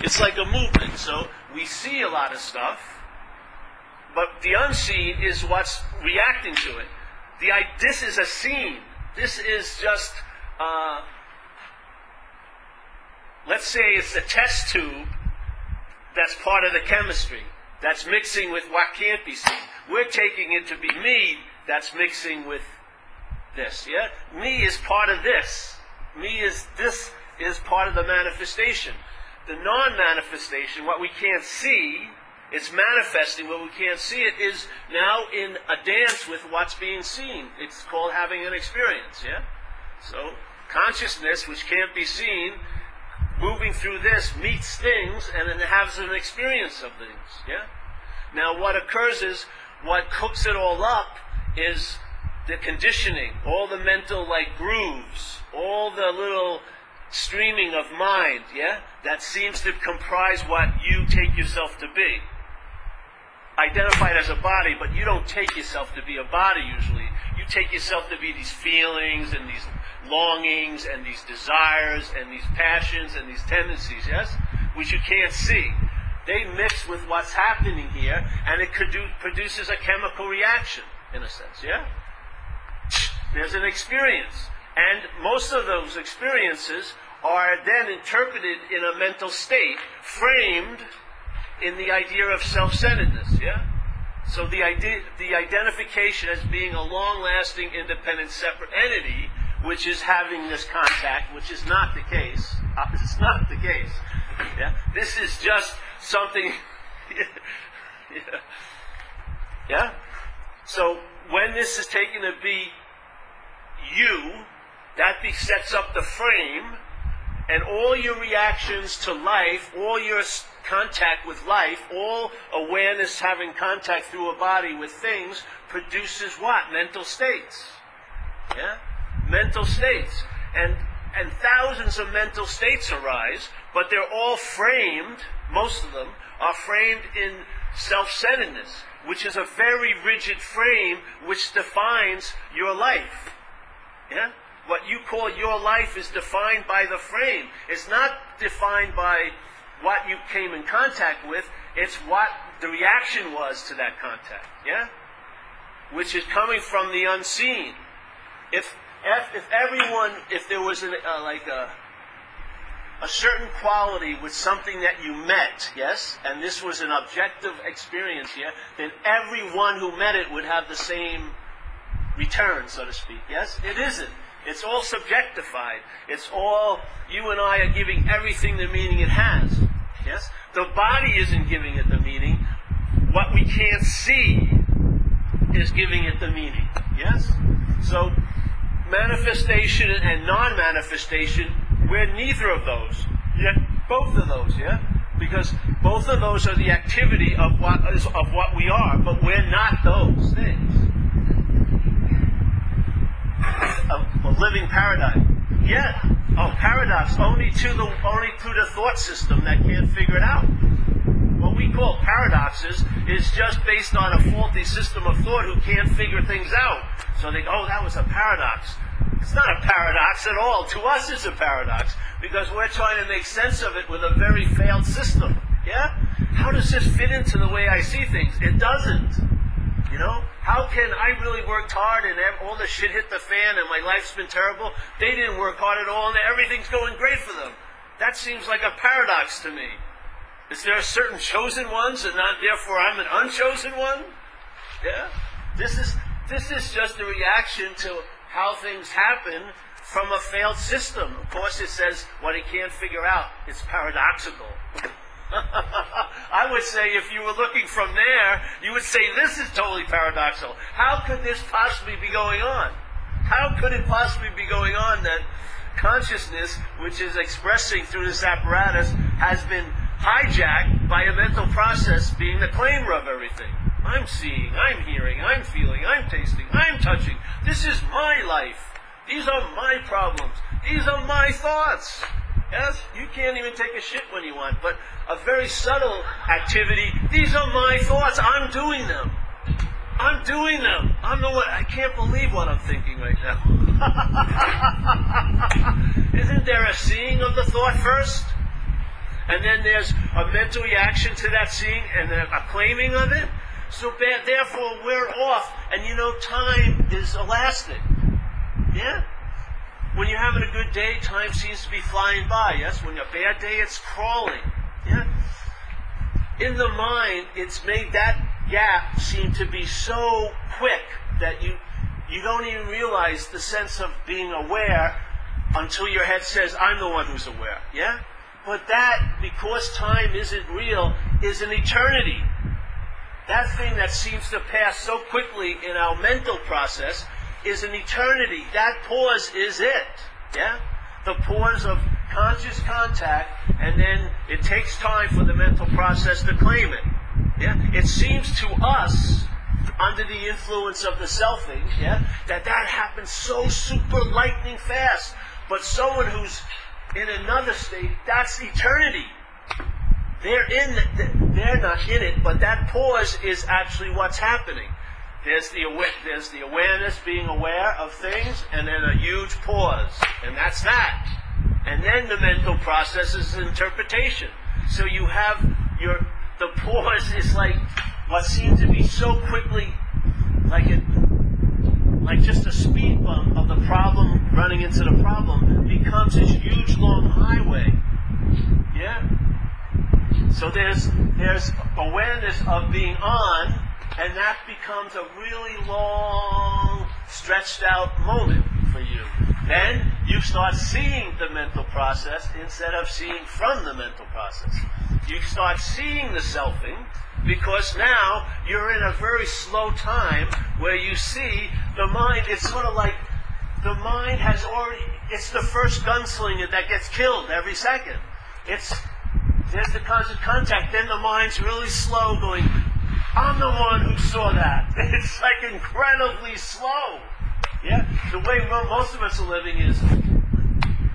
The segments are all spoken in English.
It's like a movement. So we see a lot of stuff, but the unseen is what's reacting to it. The this is a scene. This is just. Uh, let's say it's a test tube that's part of the chemistry that's mixing with what can't be seen. We're taking it to be me that's mixing with this. Yeah, me is part of this. Me is this is part of the manifestation. The non-manifestation, what we can't see, it's manifesting, but we can't see it, is now in a dance with what's being seen. It's called having an experience. Yeah. So consciousness, which can't be seen, moving through this meets things and then has an experience of things. Yeah? Now what occurs is what cooks it all up is the conditioning, all the mental like grooves, all the little streaming of mind, yeah? That seems to comprise what you take yourself to be. Identified as a body, but you don't take yourself to be a body usually. You take yourself to be these feelings and these longings and these desires and these passions and these tendencies, yes? Which you can't see. They mix with what's happening here and it produces a chemical reaction, in a sense, yeah? There's an experience. And most of those experiences are then interpreted in a mental state, framed in the idea of self-centeredness, yeah? So the idea, the identification as being a long-lasting, independent, separate entity which is having this contact, which is not the case. Uh, it's not the case. Yeah? This is just something. yeah. yeah? So when this is taken to be you, that sets up the frame, and all your reactions to life, all your contact with life, all awareness having contact through a body with things, produces what? Mental states. Yeah? mental states. And, and thousands of mental states arise, but they're all framed, most of them, are framed in self-centeredness, which is a very rigid frame which defines your life. Yeah? What you call your life is defined by the frame. It's not defined by what you came in contact with, it's what the reaction was to that contact. Yeah? Which is coming from the unseen. If if, if everyone, if there was an, uh, like a, a certain quality with something that you met, yes, and this was an objective experience here, then everyone who met it would have the same return, so to speak. Yes? It isn't. It's all subjectified. It's all, you and I are giving everything the meaning it has. Yes? The body isn't giving it the meaning. What we can't see is giving it the meaning. Yes? So, manifestation and non-manifestation, we're neither of those. Yet both of those, yeah? Because both of those are the activity of what is of what we are, but we're not those things. A, a living paradigm. Yeah. Oh, paradox only to the only to the thought system that can't figure it out. What we call paradoxes is just based on a faulty system of thought who can't figure things out. So they go, oh, that was a paradox. It's not a paradox at all. To us, it's a paradox because we're trying to make sense of it with a very failed system. Yeah? How does this fit into the way I see things? It doesn't. You know? How can I really worked hard and all the shit hit the fan and my life's been terrible? They didn't work hard at all and everything's going great for them. That seems like a paradox to me. Is there certain chosen ones and not therefore I'm an unchosen one? Yeah? This is this is just a reaction to how things happen from a failed system. Of course, it says what he can't figure out. It's paradoxical. I would say if you were looking from there, you would say this is totally paradoxical. How could this possibly be going on? How could it possibly be going on that consciousness, which is expressing through this apparatus, has been hijacked by a mental process being the claimer of everything? I'm seeing, I'm hearing, I'm feeling, I'm tasting, I'm touching. This is my life. These are my problems. These are my thoughts. Yes? You can't even take a shit when you want, but a very subtle activity. These are my thoughts. I'm doing them. I'm doing them. I'm the one. I can't believe what I'm thinking right now. Isn't there a seeing of the thought first? and then there's a mental reaction to that seeing and then a claiming of it. So therefore, we're off, and you know, time is elastic. Yeah? When you're having a good day, time seems to be flying by. Yes? When you're a bad day, it's crawling. Yeah? In the mind, it's made that gap seem to be so quick that you you don't even realize the sense of being aware until your head says, I'm the one who's aware. Yeah? But that, because time isn't real, is an eternity. That thing that seems to pass so quickly in our mental process is an eternity. That pause is it. Yeah? The pause of conscious contact, and then it takes time for the mental process to claim it. Yeah? It seems to us, under the influence of the selfing, yeah, that that happens so super lightning fast. But someone who's in another state, that's eternity. They're in, the, they're not in it, but that pause is actually what's happening. There's the, there's the awareness, being aware of things, and then a huge pause. And that's that. And then the mental process is interpretation. So you have your, the pause is like what seems to be so quickly, like it, like just a speed bump of the problem running into the problem becomes this huge long highway. Yeah? So there's, there's awareness of being on, and that becomes a really long, stretched out moment for you. Then you start seeing the mental process instead of seeing from the mental process. You start seeing the selfing because now you're in a very slow time where you see the mind, it's sort of like the mind has already, it's the first gunslinger that gets killed every second. It's, there's the constant contact, then the mind's really slow going, I'm the one who saw that. It's like incredibly slow. Yeah? The way most of us are living is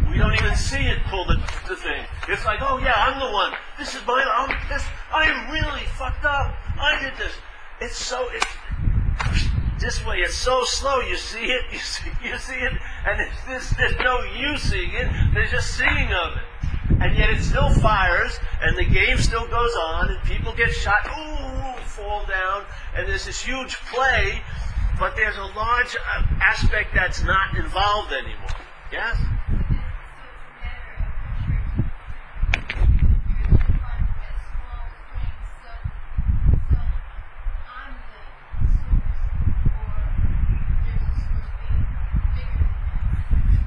we don't even see it pull the, the thing. It's like, oh yeah, I'm the one. This is my, I'm this, I am really fucked up. I did this. It's so, it's, this way, it's so slow. You see it, you see, you see it, and this, there's no you seeing it. There's just seeing of it. And yet it still fires, and the game still goes on, and people get shot, ooh, fall down, and there's this huge play, but there's a large uh, aspect that's not involved anymore. Yes?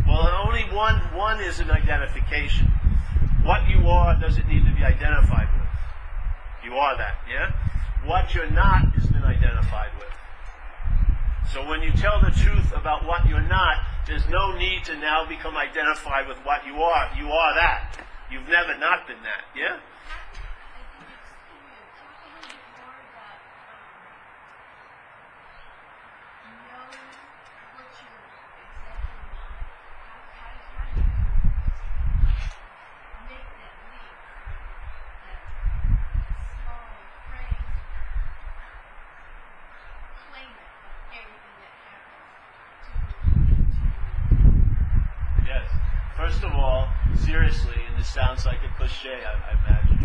Well, only one, one is an identification. What you are doesn't need to be identified with. You are that, yeah? What you're not has been identified with. So when you tell the truth about what you're not, there's no need to now become identified with what you are. You are that. You've never not been that, yeah? Yes. First of all, seriously, and this sounds like a cliche, I, I imagine,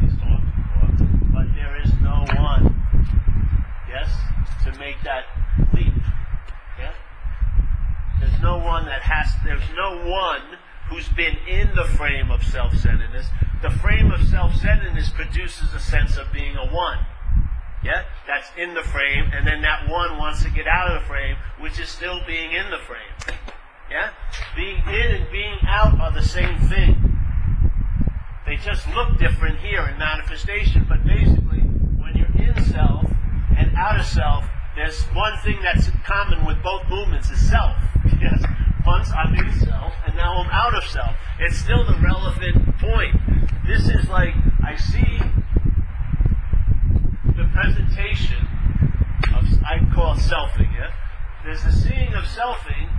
he's talking for, but there is no one, yes, to make that leap. Yeah? There's no one that has, there's no one who's been in the frame of self-centeredness. The frame of self-centeredness produces a sense of being a one. Yeah? That's in the frame, and then that one wants to get out of the frame, which is still being in the frame. Yeah? Being in and being out are the same thing. They just look different here in manifestation, but basically, when you're in self and out of self, there's one thing that's common with both movements is self. Yes? Once I'm in self, and now I'm out of self. It's still the relevant point. This is like, I see the presentation of, I call selfing, yeah? There's the seeing of selfing.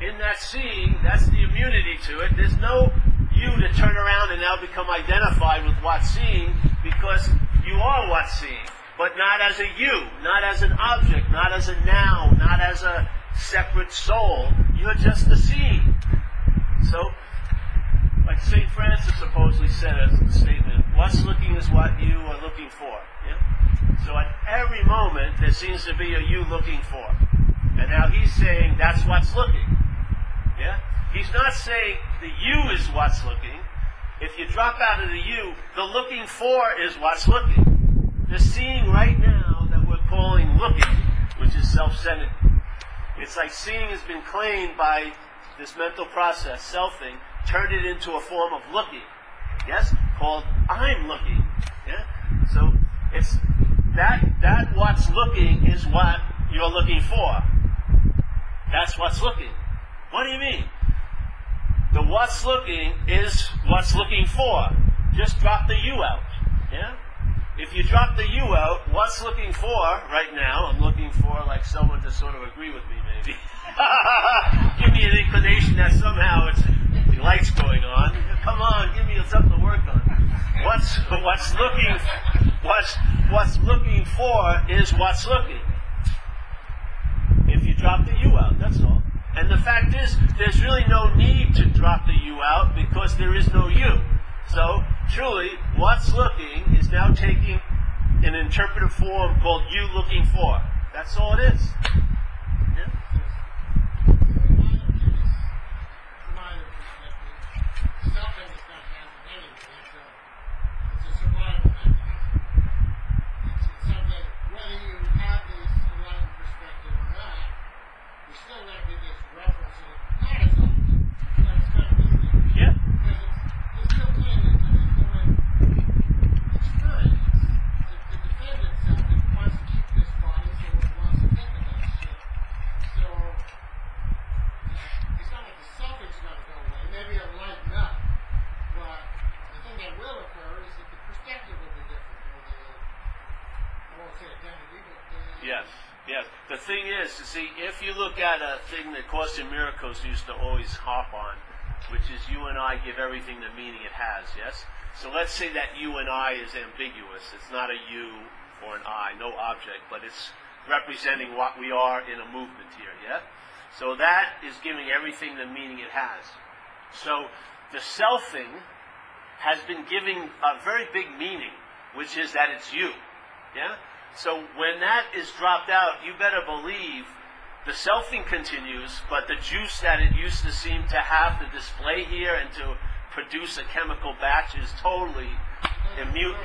In that seeing, that's the immunity to it. There's no you to turn around and now become identified with what's seeing because you are what's seeing. But not as a you, not as an object, not as a noun, not as a separate soul. You're just the seeing. So, Like St. Francis supposedly said as a statement, what's looking is what you are looking for. Yeah? So at every moment, there seems to be a you looking for. And now he's saying that's what's looking. Yeah? He's not saying the you is what's looking. If you drop out of the you, the looking for is what's looking. The seeing right now that we're calling looking, which is self-centered. It's like seeing has been claimed by this mental process, selfing, turned it into a form of looking. Yes? Called I'm looking. Yeah? So it's that that what's looking is what you're looking for. That's what's looking. What do you mean? The what's looking is what's looking for. Just drop the you out. Yeah? If you drop the you out, what's looking for right now? I'm looking for like someone to sort of agree with me, maybe. give me an inclination that somehow it's the lights going on. Come on, give me something to work on. What's what's looking what's what's looking for is what's looking. If you drop the you out, that's all. And the fact is, there's really no need to drop the you out because there is no you. So, truly, what's looking is now taking an interpretive form called you looking for. That's all it is. Yeah? Yeah. Maybe it'll lighten up, but the thing that will occur is that the perspective will be different. Or the, I won't say identity, but the, Yes, yes. The thing is, you see, if you look at a thing that Course in Miracles used to always harp on, which is you and I give everything the meaning it has, yes? So let's say that you and I is ambiguous. It's not a you or an I, no object, but it's representing what we are in a movement here, yeah? So that is giving everything the meaning it has. So the selfing has been giving a very big meaning, which is that it's you. Yeah? So when that is dropped out, you better believe the selfing continues, but the juice that it used to seem to have to display here and to produce a chemical batch is totally immune.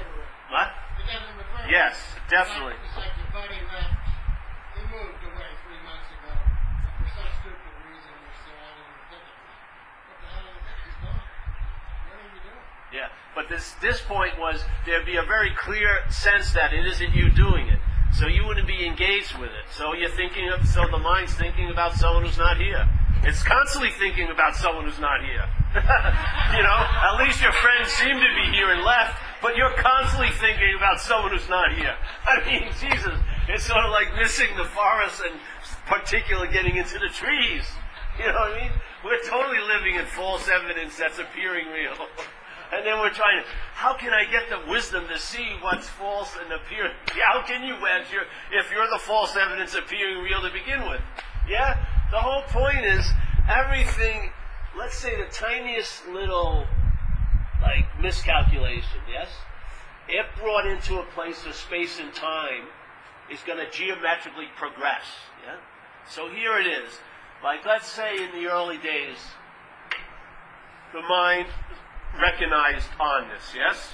What? it. Yes, definitely. It's like your buddy left. He moved away three months ago. And for some stupid reason, you're sad and you're what the hell do you? He's gone. What are you doing? Yeah, but this this point was there'd be a very clear sense that it isn't you doing it, so you wouldn't be engaged with it. So you're thinking of so the mind's thinking about someone who's not here. It's constantly thinking about someone who's not here. you know, at least your friends seem to be here and left, but you're constantly thinking about someone who's not here. I mean, Jesus, it's sort of like missing the forest and particularly getting into the trees. You know what I mean? We're totally living in false evidence that's appearing real. And then we're trying to, how can I get the wisdom to see what's false and appear? How can you, you're, if you're the false evidence appearing real to begin with? Yeah? The whole point is, everything, let's say the tiniest little, like, miscalculation, yes? If brought into a place of space and time, is going to geometrically progress, yeah? So here it is. Like, let's say in the early days, the mind recognized onness, yes?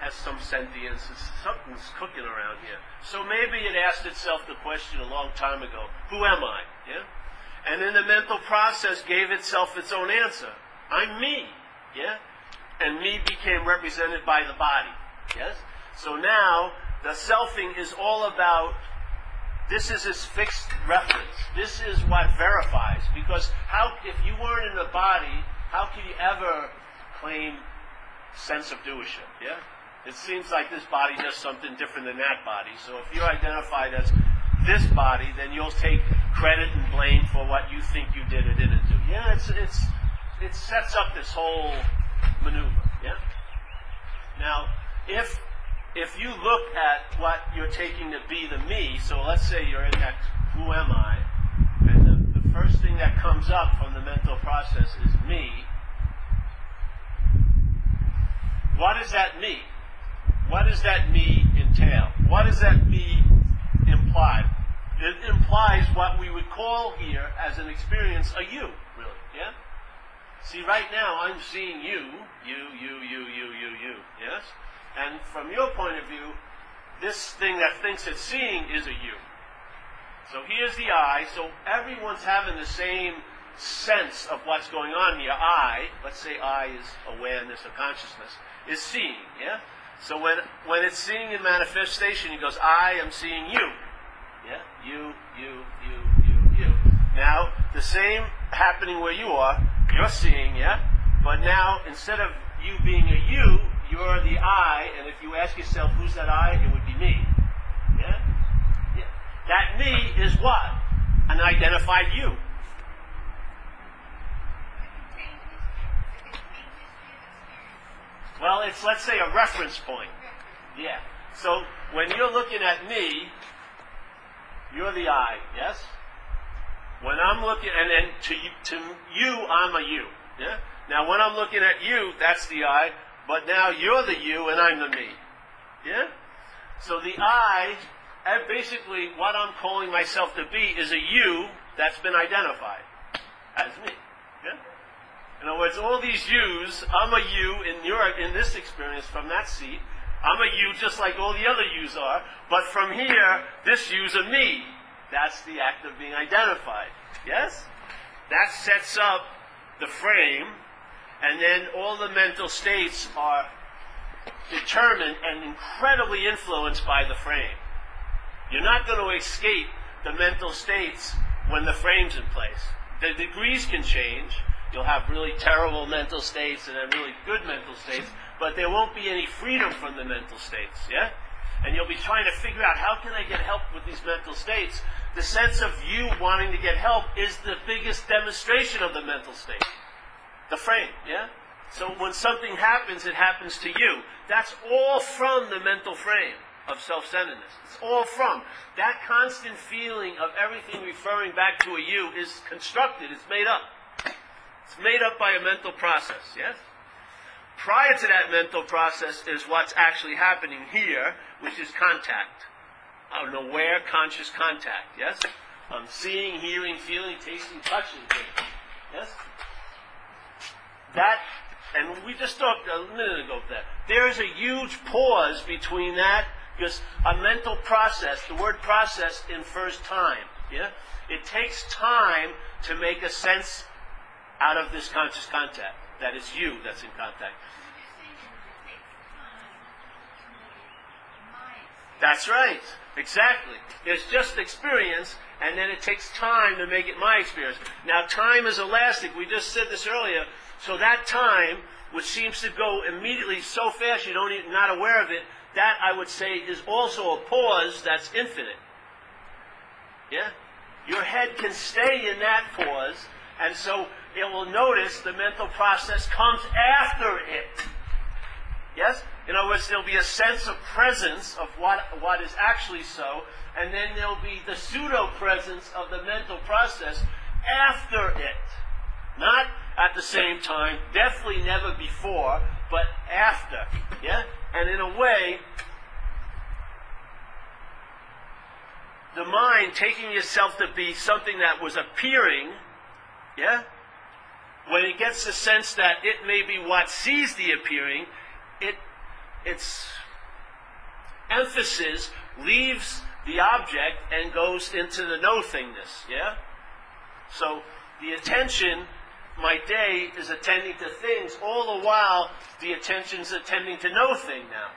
Has some sentience. Something's cooking around here. So maybe it asked itself the question a long time ago, who am I? Yeah? And in the mental process gave itself its own answer. I'm me. Yeah? And me became represented by the body. Yes? So now the selfing is all about this is his fixed reference. This is what verifies. Because how if you weren't in the body, how could you ever claim sense of doership? Yeah? It seems like this body does something different than that body. So if you're identified as this body, then you'll take credit and blame for what you think you did or didn't do. Yeah, it's it's it sets up this whole maneuver. Yeah. Now, if if you look at what you're taking to be the me, so let's say you're in that who am I, and the, the first thing that comes up from the mental process is me, what does that mean? What does that me entail? What does that me imply? It implies what we would call here as an experience a you, really. Yeah? See, right now I'm seeing you, you, you, you, you, you, you. Yes? And from your point of view, this thing that thinks it's seeing is a you. So here's the I. So everyone's having the same sense of what's going on here. I, let's say I is awareness or consciousness, is seeing. Yeah? So when, when it's seeing in manifestation, he goes, I am seeing you. Yeah? You, you, you, you, you. Now, the same happening where you are, you're seeing, yeah? But now, instead of you being a you, you're the I, and if you ask yourself, who's that I? It would be me. Yeah? yeah. That me is what? An identified you. Well, it's, let's say, a reference point. Yeah. So, when you're looking at me, you're the I, yes? When I'm looking, and then to you, to you, I'm a you. Yeah? Now, when I'm looking at you, that's the I, but now you're the you and I'm the me. Yeah? So the I, and basically what I'm calling myself to be is a you that's been identified as me. In other words, all these yous, I'm a you in your in this experience from that seat. I'm a you just like all the other yous are, but from here, this you's a me. That's the act of being identified. Yes? That sets up the frame, and then all the mental states are determined and incredibly influenced by the frame. You're not going to escape the mental states when the frame's in place. The degrees can change. You'll have really terrible mental states and then really good mental states, but there won't be any freedom from the mental states, yeah? And you'll be trying to figure out how can I get help with these mental states? The sense of you wanting to get help is the biggest demonstration of the mental state. The frame, yeah? So when something happens, it happens to you. That's all from the mental frame of self-centeredness. It's all from. That constant feeling of everything referring back to a you is constructed, it's made up. It's made up by a mental process, yes? Prior to that mental process is what's actually happening here, which is contact. An aware, conscious contact, yes? I'm seeing, hearing, feeling, tasting, touching. Yes? That, and we just talked a minute ago that. There is a huge pause between that, because a mental process, the word process infers time. Yeah? It takes time to make a sense out of this conscious contact. That is you that's in contact. That's right. Exactly. It's just experience, and then it takes time to make it my experience. Now, time is elastic. We just said this earlier. So that time, which seems to go immediately so fast you don't even not aware of it, that I would say is also a pause that's infinite. Yeah? Your head can stay in that pause, and so it will notice the mental process comes after it. Yes? In other words, there'll be a sense of presence of what, what is actually so, and then there'll be the pseudo presence of the mental process after it. Not at the same time, definitely never before, but after. Yeah? And in a way, the mind taking itself to be something that was appearing, yeah? When it gets the sense that it may be what sees the appearing, it its emphasis leaves the object and goes into the no thingness, yeah? So the attention, my day, is attending to things. All the while, the attention's attending to no thing now.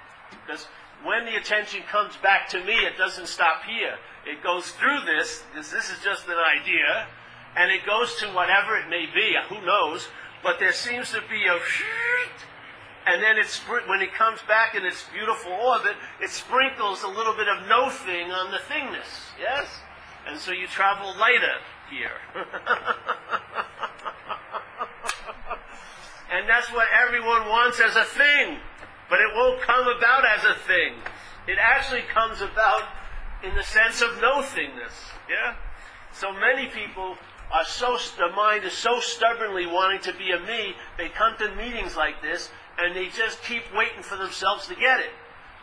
Because when the attention comes back to me, it doesn't stop here. It goes through this, because this is just an idea, and it goes to whatever it may be, who knows, but there seems to be a and then it's when it comes back in its beautiful orbit, it sprinkles a little bit of no thing on the thingness. Yes? And so you travel lighter here. and that's what everyone wants as a thing. But it won't come about as a thing. It actually comes about in the sense of no thingness. Yeah? So many people are so, the mind is so stubbornly wanting to be a me, they come to meetings like this, and they just keep waiting for themselves to get it.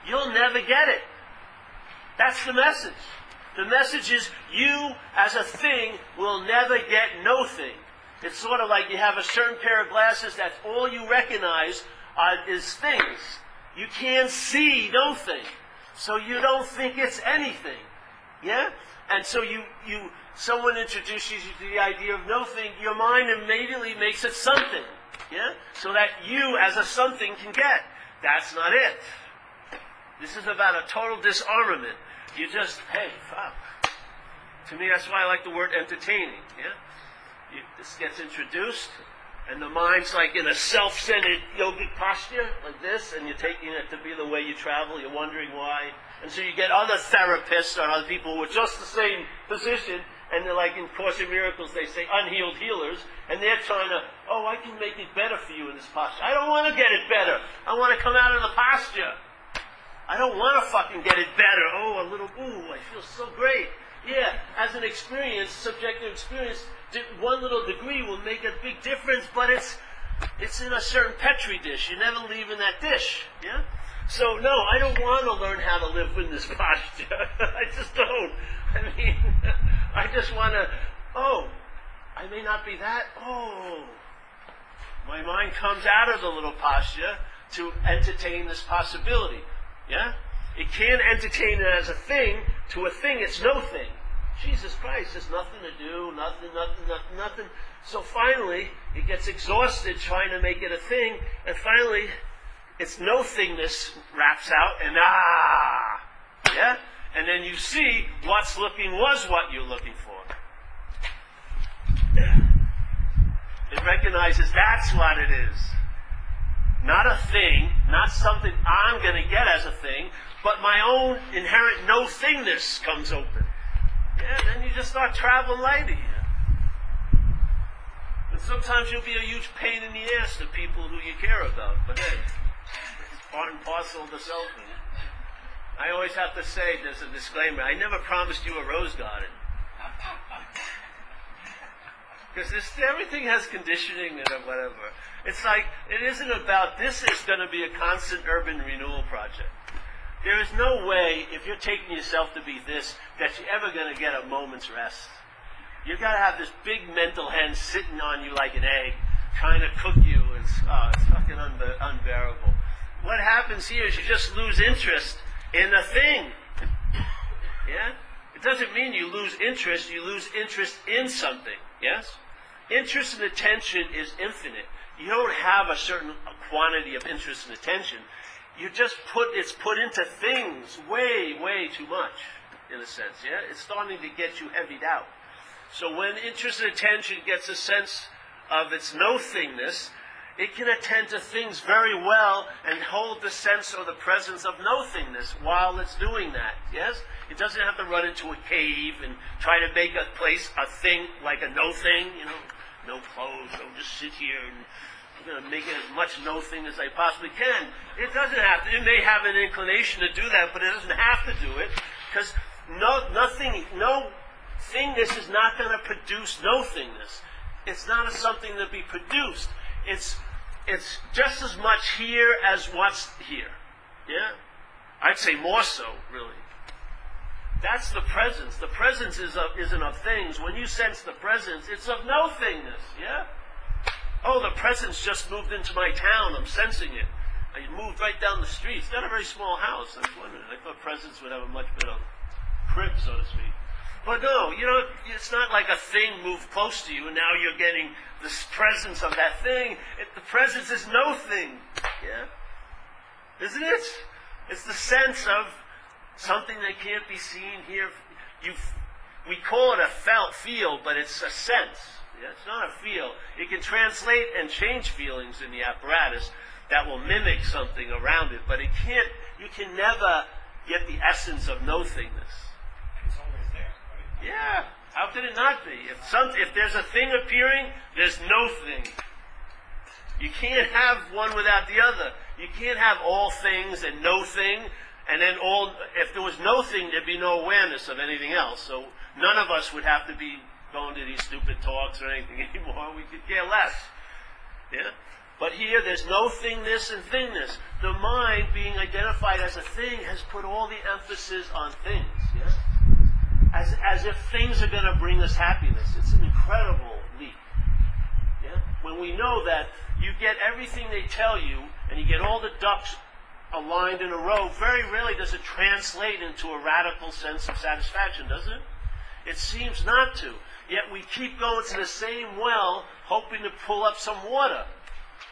You'll never get it. That's the message. The message is you as a thing will never get no thing. It's sort of like you have a certain pair of glasses that's all you recognize uh, is things. You can't see no thing. So you don't think it's anything. Yeah? And so you, you someone introduces you to the idea of no thing, your mind immediately makes it something. Yeah? So that you as a something can get. That's not it. This is about a total disarmament. You just, hey, fuck. To me, that's why I like the word entertaining. Yeah? You, this gets introduced, and the mind's like in a self-centered yogic posture, like this, and you're taking it to be the way you travel. You're wondering why. And so you get other therapists or other people are just the same position, and they're like in Course in Miracles, they say unhealed healers, and they're trying to, oh, I can make it better for you in this posture. I don't want to get it better. I want to come out of the posture. I don't want to fucking get it better. Oh, a little, ooh, I feel so great. Yeah, as an experience, subjective experience, one little degree will make a big difference, but it's it's in a certain petri dish. You never leave in that dish. Yeah. So no, I don't want to learn how to live in this posture. I just don't. I mean, I just want to. Oh, I may not be that. Oh, my mind comes out of the little posture to entertain this possibility. Yeah. It can't entertain it as a thing. To a thing, it's no thing. Jesus Christ, there's nothing to do, nothing, nothing, nothing, nothing. So finally, it gets exhausted trying to make it a thing, and finally, its no thingness wraps out, and ah, yeah? And then you see what's looking was what you're looking for. It recognizes that's what it is. Not a thing, not something I'm going to get as a thing, but my own inherent no thingness comes open. Yeah, then you just start traveling light again. And sometimes you'll be a huge pain in the ass to people who you care about. But hey, it's part and parcel of the selfing. I always have to say, there's a disclaimer, I never promised you a rose garden. Because everything has conditioning and whatever. It's like, it isn't about, this is going to be a constant urban renewal project. There is no way, if you're taking yourself to be this, that you're ever going to get a moment's rest. You've got to have this big mental hen sitting on you like an egg, trying to cook you. It's, oh, uh, it's fucking unbe- unbearable. What happens here is you just lose interest in a thing. Yeah? It doesn't mean you lose interest, you lose interest in something. Yes? Interest and attention is infinite. You don't have a certain quantity of interest and attention you just put it's put into things way, way too much, in a sense. Yeah, it's starting to get you heavied out. So when interest and attention gets a sense of its no thingness, it can attend to things very well and hold the sense or the presence of no thingness while it's doing that. Yes? It doesn't have to run into a cave and try to make a place a thing like a no thing, you know, no clothes, I'll just sit here and going to make it as much no thing as I possibly can. It doesn't have to. It may have an inclination to do that, but it doesn't have to do it because no, nothing, no thingness is not going to produce no thingness. It's not a something to be produced. It's it's just as much here as what's here. Yeah, I'd say more so, really. That's the presence. The presence is of, isn't of things. When you sense the presence, it's of no thingness. Yeah. Oh, the presence just moved into my town. I'm sensing it. I moved right down the street. It's not a very small house. I was wondering. I thought presence would have a much better crib, so to speak. But no, you know, it's not like a thing moved close to you and now you're getting this presence of that thing. It, the presence is no thing. Yeah? Isn't it? It's the sense of something that can't be seen here. You, we call it a felt feel, but it's a sense. Yeah, it's not a feel. It can translate and change feelings in the apparatus that will mimic something around it, but it can't, you can never get the essence of no thingness. It's always there. Right? Yeah. How could it not be? If some, if there's a thing appearing, there's no thing. You can't have one without the other. You can't have all things and no thing, and then all. If there was no thing, there'd be no awareness of anything else. So none of us would have to be going to these stupid talks or anything anymore. We could care less. Yeah? But here, there's no thingness and thingness. The mind, being identified as a thing, has put all the emphasis on things. Yeah? As, as if things are going to bring us happiness. It's an incredible leap. Yeah? When we know that you get everything they tell you, and you get all the ducks aligned in a row, very rarely does it translate into a radical sense of satisfaction, does it? It seems not to. Yet we keep going to the same well, hoping to pull up some water.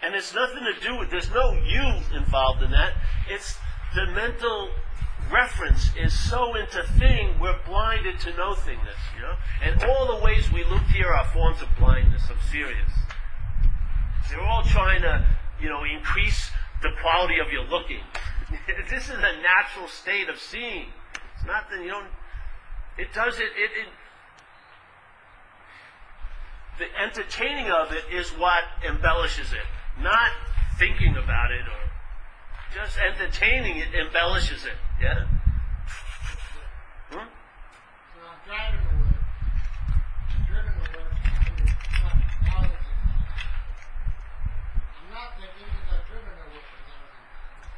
And it's nothing to do with, there's no you involved in that. It's the mental reference is so into thing, we're blinded to no thingness, you know? And all the ways we look here are forms of blindness. I'm serious. They're all trying to, you know, increase the quality of your looking. this is a natural state of seeing. It's not that you don't, it does it, it, it the entertaining of it is what embellishes it not thinking about it or just entertaining it embellishes it. Yeah? Hmm? So I'm driving to work. I'm driven to work. I'm not thinking because I've driven to work for thousand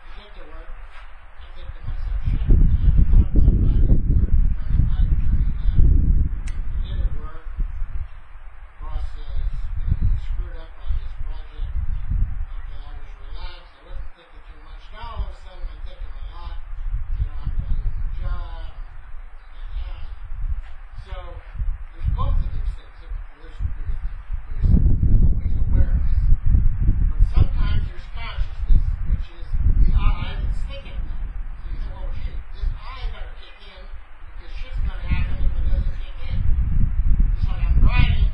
I get to work, I think to myself, shit, I haven't thought about driving to work, trying to hide train that. I get to work, boss says, hey, you screwed up on this project. Okay, I was relaxed, I wasn't thinking too much. Now all of a sudden I'm thinking a lot. You know, I'm going to lose my job. Yeah. So there's both of these things. There's, there's, there's always awareness. But sometimes there's consciousness, which is the I that's thinking that. So you say, well, gee, this I better kick in because shit's going to happen if it doesn't kick in. It's like I'm driving.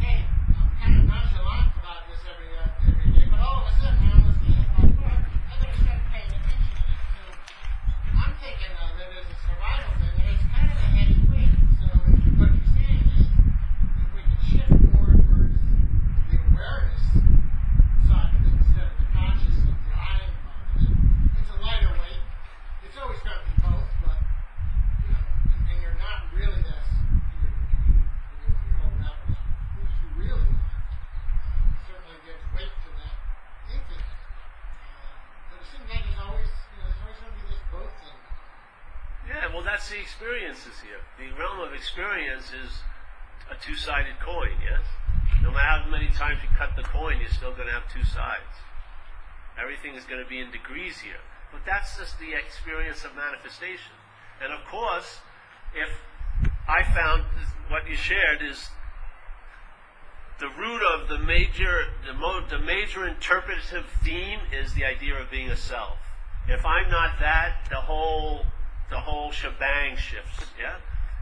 Hey, I'm kind of nonchalant about this every, uh, every day, but all of a sudden I almost get hit by a car. I better start paying attention to this. So I'm thinking of it as a survival thing, and it's kind of a heady weight. So what you're saying is, if we can shift more towards the awareness side of it instead of the consciousness, the I involved in it, it's a lighter weight. It's always going to be both, but you know, and, and you're not really that. You, you, you, you go around with who you really are. Um, certainly gives weight to that thinking. Uh, but it seems like there's always, you know, there's always going to be this both thing. Yeah, well, that's the experiences here. The realm of experience is a two sided coin, yes? No matter how many times you cut the coin, you're still going to have two sides. Everything is going to be in degrees here. But that's just the experience of manifestation. And of course, if I found what you shared is the root of the major, the, mo- the major interpretative theme is the idea of being a self. If I'm not that, the whole, the whole shebang shifts. Yeah,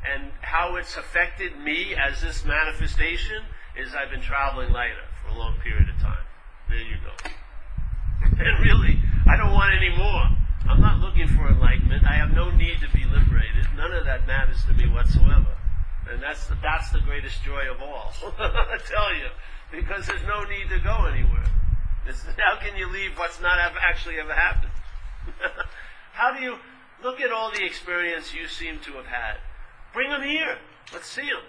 and how it's affected me as this manifestation is I've been traveling lighter for a long period of time. There you go. And really, I don't want any more. I'm not looking for enlightenment. I have no need to be liberated. None of that matters to me whatsoever. And that's the, that's the greatest joy of all. I tell you. Because there's no need to go anywhere. It's, how can you leave what's not ever, actually ever happened? how do you look at all the experience you seem to have had? Bring them here. Let's see them.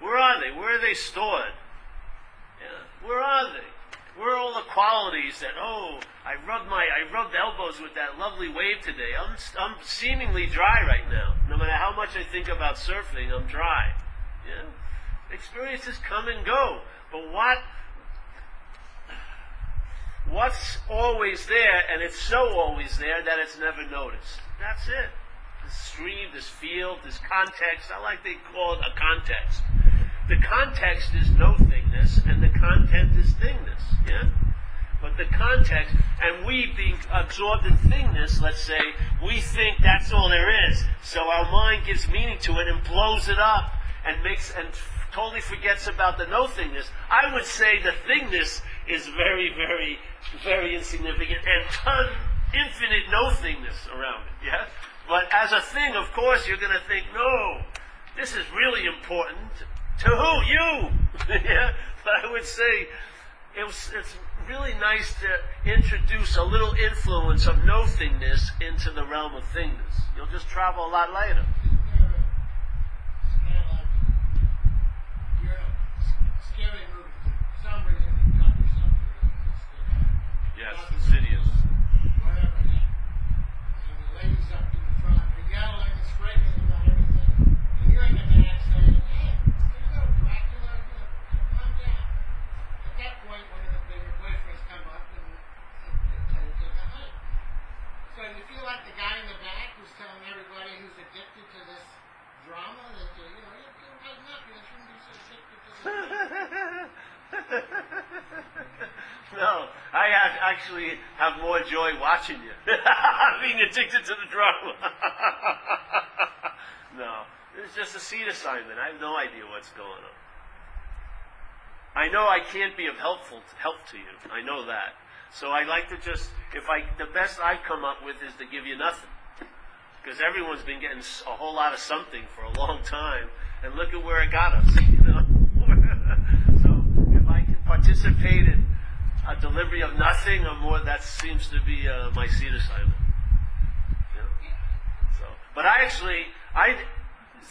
Where are they? Where are they stored? Yeah. Where are they? Where are all the qualities that, oh, I rubbed my, I rubbed elbows with that lovely wave today. I'm, I'm seemingly dry right now. No matter how much I think about surfing, I'm dry. Yeah. Experiences come and go. But what, what's always there, and it's so always there that it's never noticed. That's it. This stream, this field, this context, I like they call it a context. The context is no thingness, and the content is thingness. Yeah? But the context, and we being absorbed in thingness, let's say, we think that's all there is. So our mind gives meaning to it and blows it up and makes and totally forgets about the no thingness. I would say the thingness is very, very, very insignificant and ton infinite no thingness around it. Yeah? But as a thing, of course, you're going to think, no, this is really important. To who? You! yeah? But I would say it was, it's really nice to introduce a little influence of no thingness into the realm of thingness. You'll just travel a lot lighter. Scary movie. For some reason, you cut yourself you're in this That's insidious. whatever that. And the ladies up in the front are yelling and screaming about everything. And you're in the back saying, hey, there you go, Dracula, you know, calm down. At that point, one of the bigger boyfriends come up and, and, and tell you to take a hike. So you feel like the guy in the back who's telling everybody who's addicted to this drama that, uh, you know, you're, you're tighten up, you shouldn't be so addicted to this. no, I have, actually have more joy watching you. Being addicted to the drama. no, it's just a seed assignment. I have no idea what's going on. I know I can't be of helpful help to you. I know that. So I like to just, if I, the best I come up with is to give you nothing. Because everyone's been getting a whole lot of something for a long time, and look at where it got us. You know. so if I can participate in a delivery of nothing, or more, that seems to be uh, my seed assignment. You know? So, but I actually, I,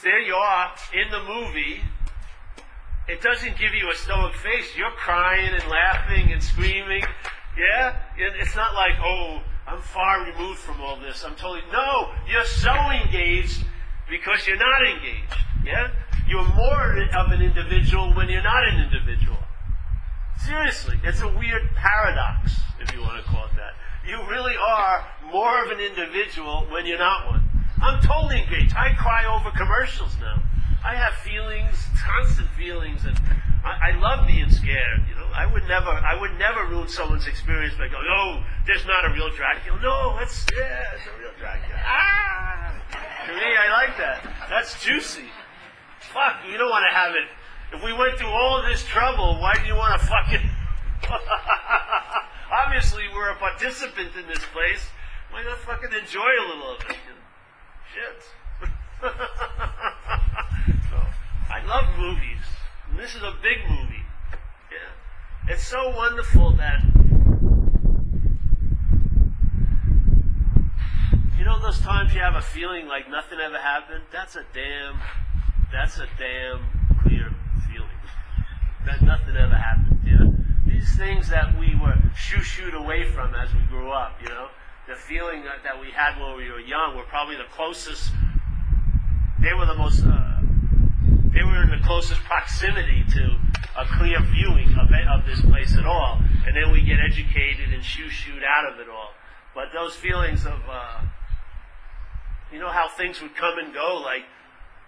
there you are in the movie. It doesn't give you a stoic face. You're crying and laughing and screaming. Yeah? It's not like, oh, I'm far removed from all this. I'm totally, no, you're so engaged because you're not engaged. Yeah? You're more of an individual when you're not an individual. Seriously, it's a weird paradox, if you want to call it that. You really are more of an individual when you're not one. I'm totally engaged. I cry over commercials now. I have feelings, constant feelings, and I, I love being scared. You know, I would never, I would never ruin someone's experience by going, "Oh, there's not a real Dracula." No, it's yeah, it's a real Dracula. Ah, to me, I like that. That's juicy. Fuck, you don't want to have it. If we went through all this trouble, why do you want to fucking? Obviously, we're a participant in this place. Why not fucking enjoy a little of it? Shit. so, I love movies. And this is a big movie. Yeah. It's so wonderful that. You know those times you have a feeling like nothing ever happened? That's a damn. That's a damn clear. That nothing ever happened. Yeah. These things that we were shoo shooed away from as we grew up, you know, the feeling that, that we had when we were young were probably the closest. They were the most. Uh, they were in the closest proximity to a clear viewing of, it, of this place at all. And then we get educated and shoo shooed out of it all. But those feelings of, uh, you know how things would come and go, like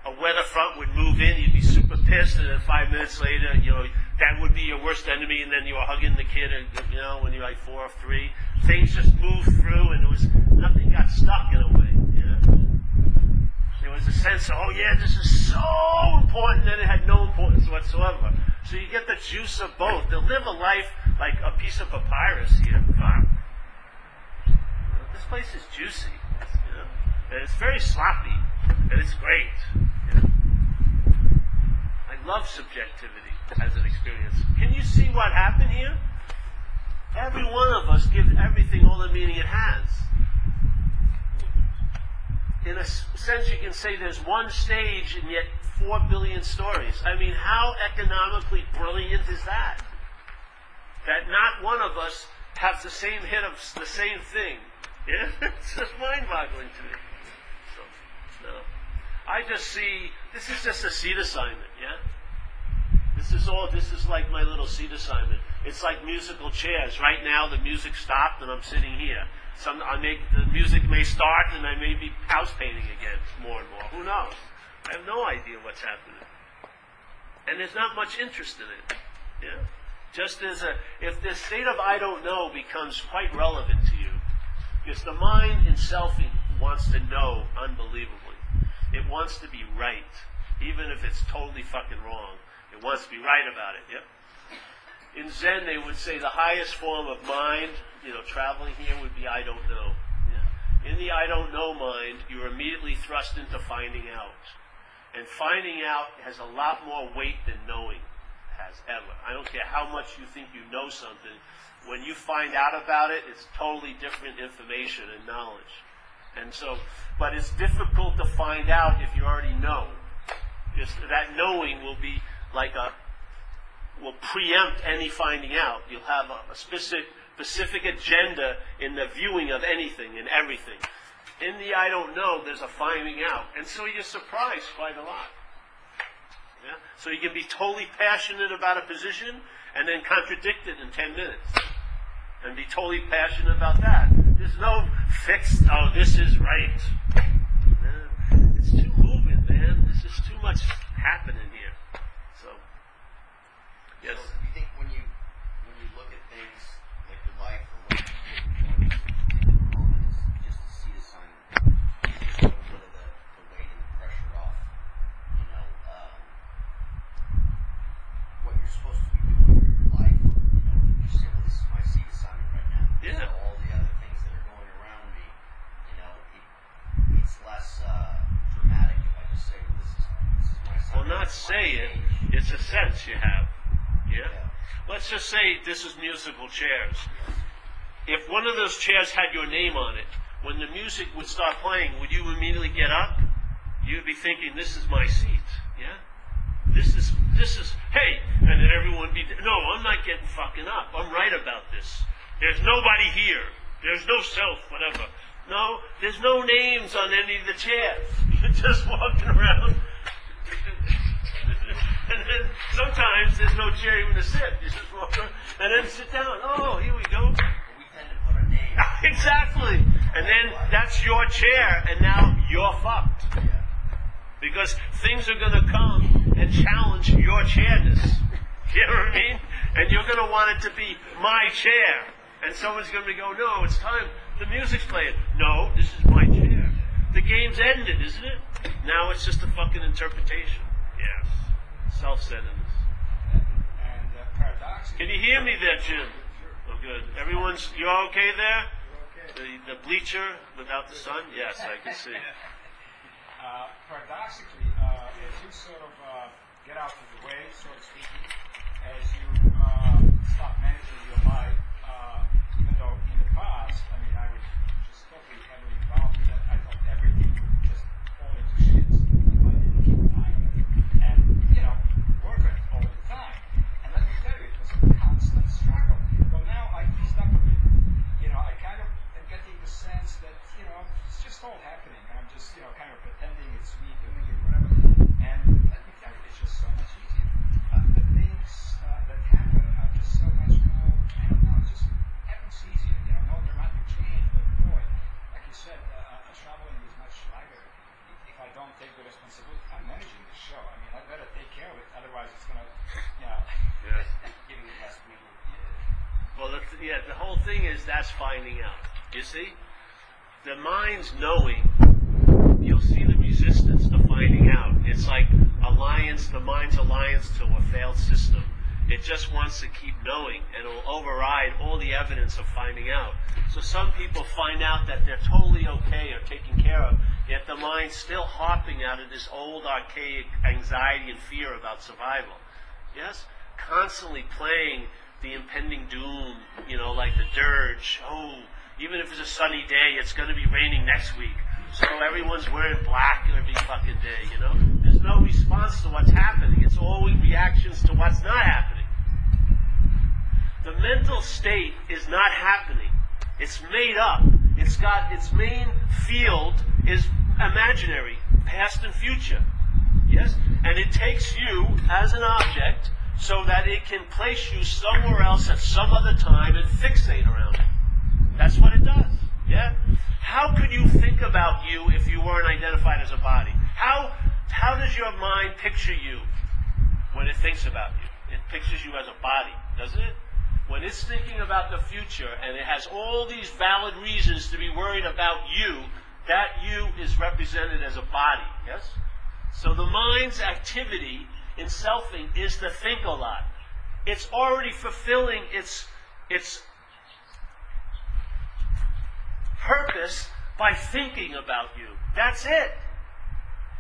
a weather front would move in, you'd be super pissed, and then five minutes later, you know, that would be your worst enemy, and then you were hugging the kid, and, you know, when you're like four or three. Things just moved through, and it was, nothing got stuck in a way, you know? There was a sense of, oh yeah, this is so important, and it had no importance whatsoever. So you get the juice of both. To live a life like a piece of papyrus here. Know, This place is juicy, you know, and it's very sloppy, and it's great. Love subjectivity as an experience. Can you see what happened here? Every one of us gives everything all the meaning it has in a sense, you can say there's one stage and yet four billion stories. I mean, how economically brilliant is that? That not one of us has the same hit of the same thing. Yeah? it's just mind-boggling to me. So, no. I just see, this is just a seed assignment, yeah? This is all, this is like my little seed assignment. It's like musical chairs. Right now the music stopped and I'm sitting here. Some, I may, the music may start and I may be house painting again more and more. Who knows? I have no idea what's happening. And there's not much interest in it. Yeah? Just as a, if this state of I don't know becomes quite relevant to you, because the mind itself wants to know unbelievably. It wants to be right, even if it's totally fucking wrong. It wants to be right about it. Yep. In Zen, they would say the highest form of mind, you know, traveling here would be I don't know. Yeah? In the I don't know mind, you're immediately thrust into finding out. And finding out has a lot more weight than knowing has ever. I don't care how much you think you know something. When you find out about it, it's totally different information and knowledge. And so, but it's difficult to find out if you already know. Just that knowing will be like a will preempt any finding out. You'll have a, specific specific agenda in the viewing of anything and everything. In the I don't know, there's a finding out. And so you're surprised quite a lot. Yeah? So you can be totally passionate about a position and then contradict it in 10 minutes. And be totally passionate about that. There's no fixed, oh, this is right. It's too moving, man. There's just too much happening yes. So you think when you when you look at things like your life or what you're doing, take a moment is just to see the sign, just a little bit of the, the weight and the pressure off, you know, um, what you're supposed to be doing in your life. You know, you say, well, this is my seed assignment right now. Yeah. So all the other things that are going around me, you know, it, it's less uh, dramatic if I just say, well, this is this is my assignment. Well, not this is my say it, stage. it's a sense you have. Yeah? Yeah. Let's just say this is musical chairs. If one of those chairs had your name on it, when the music would start playing, would you immediately get up? You'd be thinking, "This is my seat." Yeah. This is this is hey, and then everyone be no, I'm not getting fucking up. I'm right about this. There's nobody here. There's no self, whatever. No, there's no names on any of the chairs. You're just walking around. And then sometimes there's no chair even to sit. You just walk around and then sit down. Oh, here we go. We tend to put a name. exactly. And then that's your chair, and now you're fucked. Because things are going to come and challenge your chairness. You know what I mean? And you're going to want it to be my chair. And someone's going to go, no, it's time. The music's playing. No, this is my chair. The game's ended, isn't it? Now it's just a fucking interpretation. Yes. Self-centeredness. Can you hear me there, Jim? Oh, good. Everyone's, you all okay there? The, the bleacher without the sun? Yes, I can see. Uh, paradoxically, uh, as you sort of uh, get out of the way, so to speak, as you uh, stop managing your life, uh, even though in the past, I mean, I was just totally heavily involved in that. I thought everything would just fall into shit if I didn't keep an eye on it. And, you know, work on it all the time. And let me tell you, it was a constant struggle. But now I eased up a bit. You know, I kind of am getting the sense that, you know, it's just all happening. I'm just, you know, kind of pretending it's me doing it, whatever. And let me tell you, it's just so much easier. Uh, the things uh, that happen are just so much more, I don't know, just happens easier. You know, no dramatic change, but boy, like you said, uh, uh, traveling is much lighter. If, if I don't take the responsibility, I'm managing the show. I mean, I better take care of it, otherwise it's gonna, you know, Yes. Giving the best we can. yeah. Well, the, yeah, the whole thing is that's finding out. You see? The mind's knowing. You'll see the resistance to finding out. It's like alliance, the mind's alliance to a failed system. It just wants to keep knowing and it'll override all the evidence of finding out. So some people find out that they're totally okay or taken care of, yet the mind's still hopping out of this old archaic anxiety and fear about survival. Yes? Constantly playing the impending doom, you know, like the dirge. Oh, even if it's a sunny day, it's going to be raining next week. So everyone's wearing black every fucking day, you know? There's no response to what's happening. It's always reactions to what's not happening. The mental state is not happening. It's made up. It's got its main field is imaginary, past and future. Yes? And it takes you as an object so that it can place you somewhere else at some other time and fixate around it. That's what it does. Yeah? How could you think about you if you weren't identified as a body? How how does your mind picture you when it thinks about you? It pictures you as a body, doesn't it? When it's thinking about the future and it has all these valid reasons to be worried about you, that you is represented as a body, yes? So the mind's activity in selfing is to think a lot. It's already fulfilling its its purpose by thinking about you. That's it.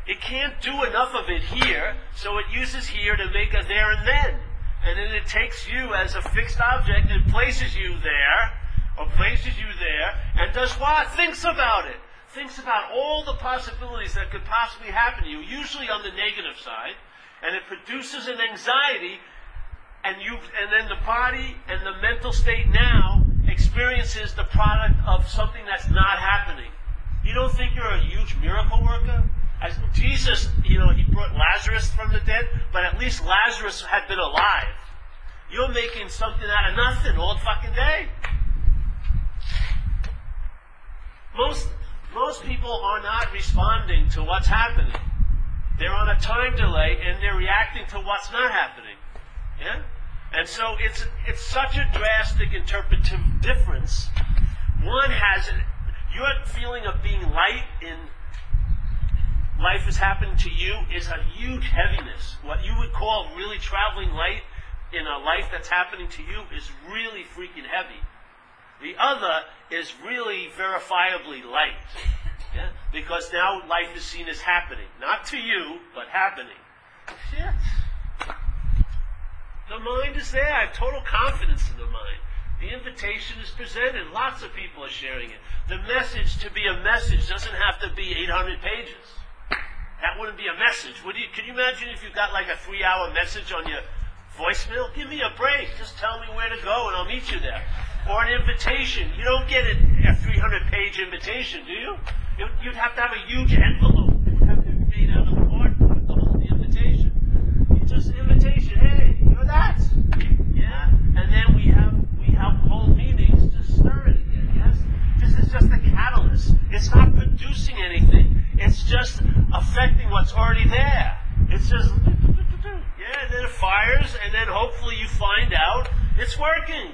It can't do enough of it here, so it uses here to make a there and then. And then it takes you as a fixed object and places you there, or places you there, and does what? Thinks about it. Thinks about all the possibilities that could possibly happen to you, usually on the negative side, and it produces an anxiety, and you, and then the body and the mental state now experiences the product of something that's not happening. You don't think you're a huge miracle worker? As Jesus, you know, he brought Lazarus from the dead, but at least Lazarus had been alive. You're making something out of nothing all fucking day. Most most people are not responding to what's happening. They're on a time delay and they're reacting to what's not happening. Yeah? And so it's it's such a drastic interpretive difference. One has your feeling of being light in life is happening to you is a huge heaviness. What you would call really traveling light in a life that's happening to you is really freaking heavy. The other is really verifiably light. Yeah? Because now life is seen as happening. Not to you, but happening. Shit. The mind is there. I have total confidence in the mind. The invitation is presented. Lots of people are sharing it. The message to be a message doesn't have to be 800 pages. That wouldn't be a message. Would you, could you imagine if you got like a three hour message on your voicemail? Give me a break. Just tell me where to go and I'll meet you there. Or an invitation. You don't get a 300 page invitation, do you? You'd have to have a huge envelope. Would have to be made out of cardboard to hold the invitation. It's just an invitation. Hey, you're that. Yeah? And then we have we have whole meetings to stir it again, yes? This is just a catalyst. It's not producing anything. It's just affecting what's already there. It's just yeah, and then it fires, and then hopefully you find out it's working.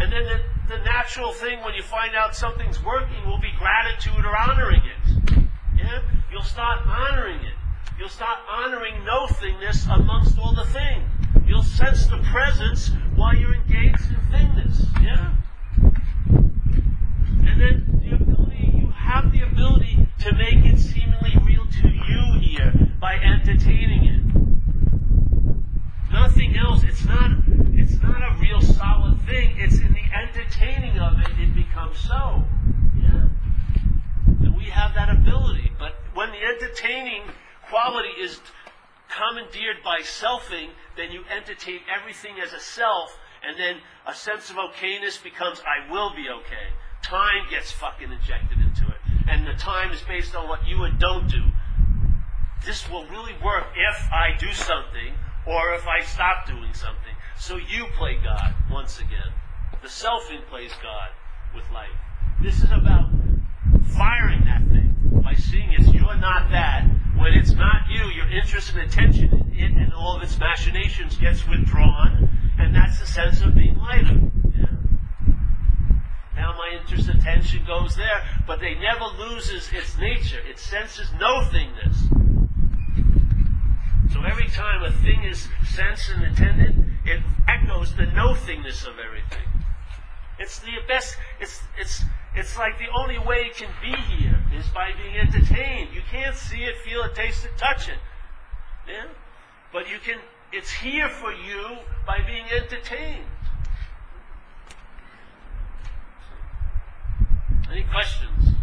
And then the, the natural thing when you find out something's working will be gratitude or honoring it. Yeah? You'll start honoring it. You'll start honoring no-thingness amongst all the thing. You'll sense the presence while you're engaged in thingness. Yeah? And then the ability, you have the ability to make it seemingly real to you here by entertaining it. Nothing else. It's not it's not a real solid thing. It's in the entertaining of it it becomes so. Yeah. And we have that ability. But when the entertaining quality is commandeered by selfing, then you entertain everything as a self, and then a sense of okayness becomes I will be okay. Time gets fucking injected into it. And the time is based on what you and don't do. This will really work if I do something or if I stop doing something. So you play God once again. The self in plays God with life. This is about firing that thing by seeing it's you're not that. When it's not you, your interest and attention in it and all of its machinations gets withdrawn, and that's the sense of being lighter. Now my interest and attention goes there, but they never loses its nature. It senses no thingness. So every time a thing is sensed and attended, it echoes the no-thingness of everything. It's the best, it's, it's, it's like the only way it can be here is by being entertained. You can't see it, feel it, taste it, touch it. Yeah? But you can, it's here for you by being entertained. Any questions?